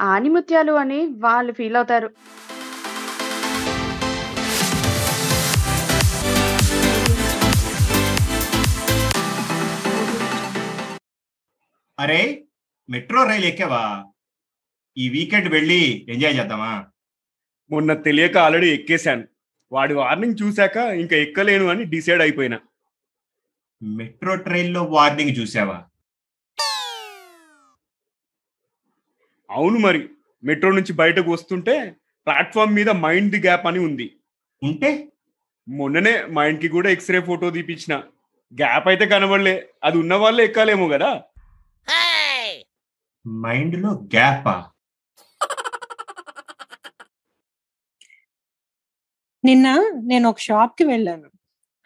ఆణిముత్యాలు అని వాళ్ళు ఫీలవుతారు. అరే మెట్రో రైలు ఎక్కావా? ఈ వీకెండ్ వెళ్ళి ఎంజాయ్ చేద్దామా? మొన్న తెలియక ఆల్రెడీ ఎక్కేశాను. వాడి వార్నింగ్ చూశాక ఇంకా ఎక్కలేను అని డిసైడ్ అయిపోయినా. మెట్రో ట్రైన్లో వార్నింగ్ చూసావా అవును మరి. మెట్రో నుంచి బయటకు వస్తుంటే ప్లాట్ఫామ్ మీద మైండ్ ది గ్యాప్ అని ఉంది. ఉంటే? మొన్ననే మైండ్కి కూడా ఎక్స్రే ఫోటో తీపిచ్చిన. గ్యాప్ అయితే కనబడలే. అది ఉన్న వాళ్ళే ఎక్కాలేమో కదా. మైండ్లో గ్యాపా? నిన్న నేను ఒక షాప్కి వెళ్ళాను.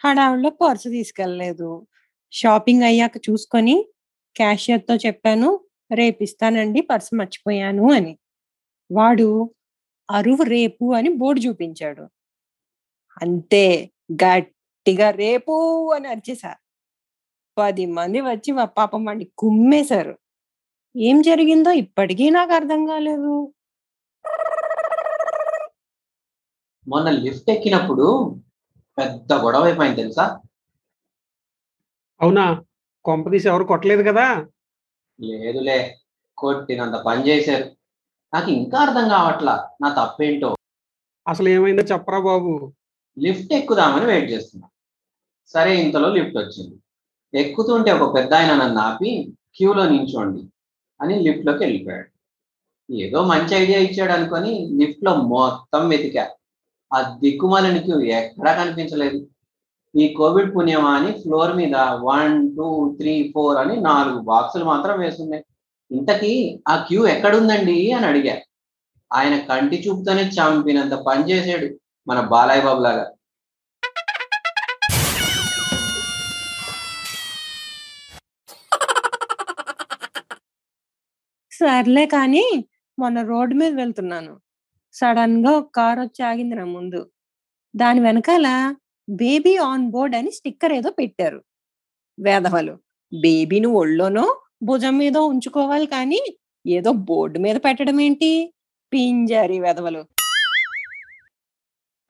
హడావుల్లో పర్సు తీసుకెళ్ళలేదు. షాపింగ్ అయ్యాక చూసుకొని క్యాషియర్తో చెప్పాను. రేపు ఇస్తానండి పర్సు మర్చిపోయాను అని. వాడు అరువు రేపు అని బోర్డు చూపించాడు. అంతే గట్టిగా రేపు అని అరిచేశారు. పది మంది వచ్చి వా పాపం వాడిని కుమ్మేశారు. ఏం జరిగిందో ఇప్పటికీ నాకు అర్థం కాలేదు. మొన్న లిఫ్ట్ ఎక్కినప్పుడు పెద్ద గొడవ అయిపోయింది తెలుసా? అవునా? కొంపదీసి ఎవరు కొట్టలేదు కదా? లేదులే కొట్టినంత పని చేశారు. నాకు ఇంకా అర్థం కావట్లా నా తప్పేంటో. అసలు ఏమైందో చెప్పరా బాబు. లిఫ్ట్ ఎక్కుదామని వెయిట్ చేస్తున్నా. సరే ఇంతలో లిఫ్ట్ వచ్చింది. ఎక్కుతుంటే ఒక పెద్ద ఆయన నన్ను ఆపి క్యూలో నించోండి అని లిఫ్ట్లోకి వెళ్ళిపోయాడు. ఏదో మంచి ఐడియా ఇచ్చాడు అనుకొని లిఫ్ట్లో మొత్తం వెతికా. ఆ దిక్కుమాలని క్యూ ఎక్కడా కనిపించలేదు. ఈ కోవిడ్ పుణ్యమా అని ఫ్లోర్ మీద వన్ టూ త్రీ ఫోర్ అని నాలుగు బాక్సులు మాత్రం వేసున్నాయి ఇంతకీ ఆ క్యూ ఎక్కడుందండి అని అడిగా. ఆయన కంటి చూపుతోనే చంపినంత పని చేసాడు మన బాలయ్య బాబు లాగా. సర్లే కానీ మొన్న రోడ్డు మీద వెళ్తున్నాను. సడన్గా ఒక కార్ వచ్చి ఆగింది నా ముందు. దాని వెనకాల బేబీ ఆన్ బోర్డ్ అని స్టిక్కర్ ఏదో పెట్టారు వేధవలు. బేబీని ఒళ్ళోనో భుజం మీద ఉంచుకోవాలి కానీ ఏదో బోర్డు మీద పెట్టడం ఏంటి? పింజారి వెధవలు.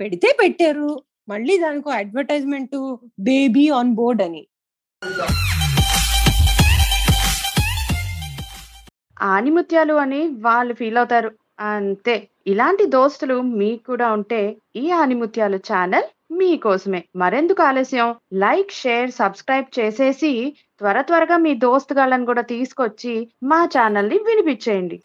పెడితే పెట్టారు. మళ్ళీ దానికి అడ్వర్టైజ్మెంట్ బేబీ ఆన్ బోర్డ్ అని. ఆనిముత్యాలు అని వాళ్ళు ఫీల్ అవుతారు. అంతే. ఇలాంటి దోస్తులు మీకు కూడా ఉంటే ఈ ఆనిముత్యాలు ఛానల్ మీకోసమే. మరెందుకు ఆలస్యం? లైక్, షేర్, సబ్స్క్రైబ్ చేసేసి త్వర త్వరగా మీ దోస్తుగాళ్ళని కూడా తీసుకొచ్చి మా ఛానల్‌ని వినిపించేయండి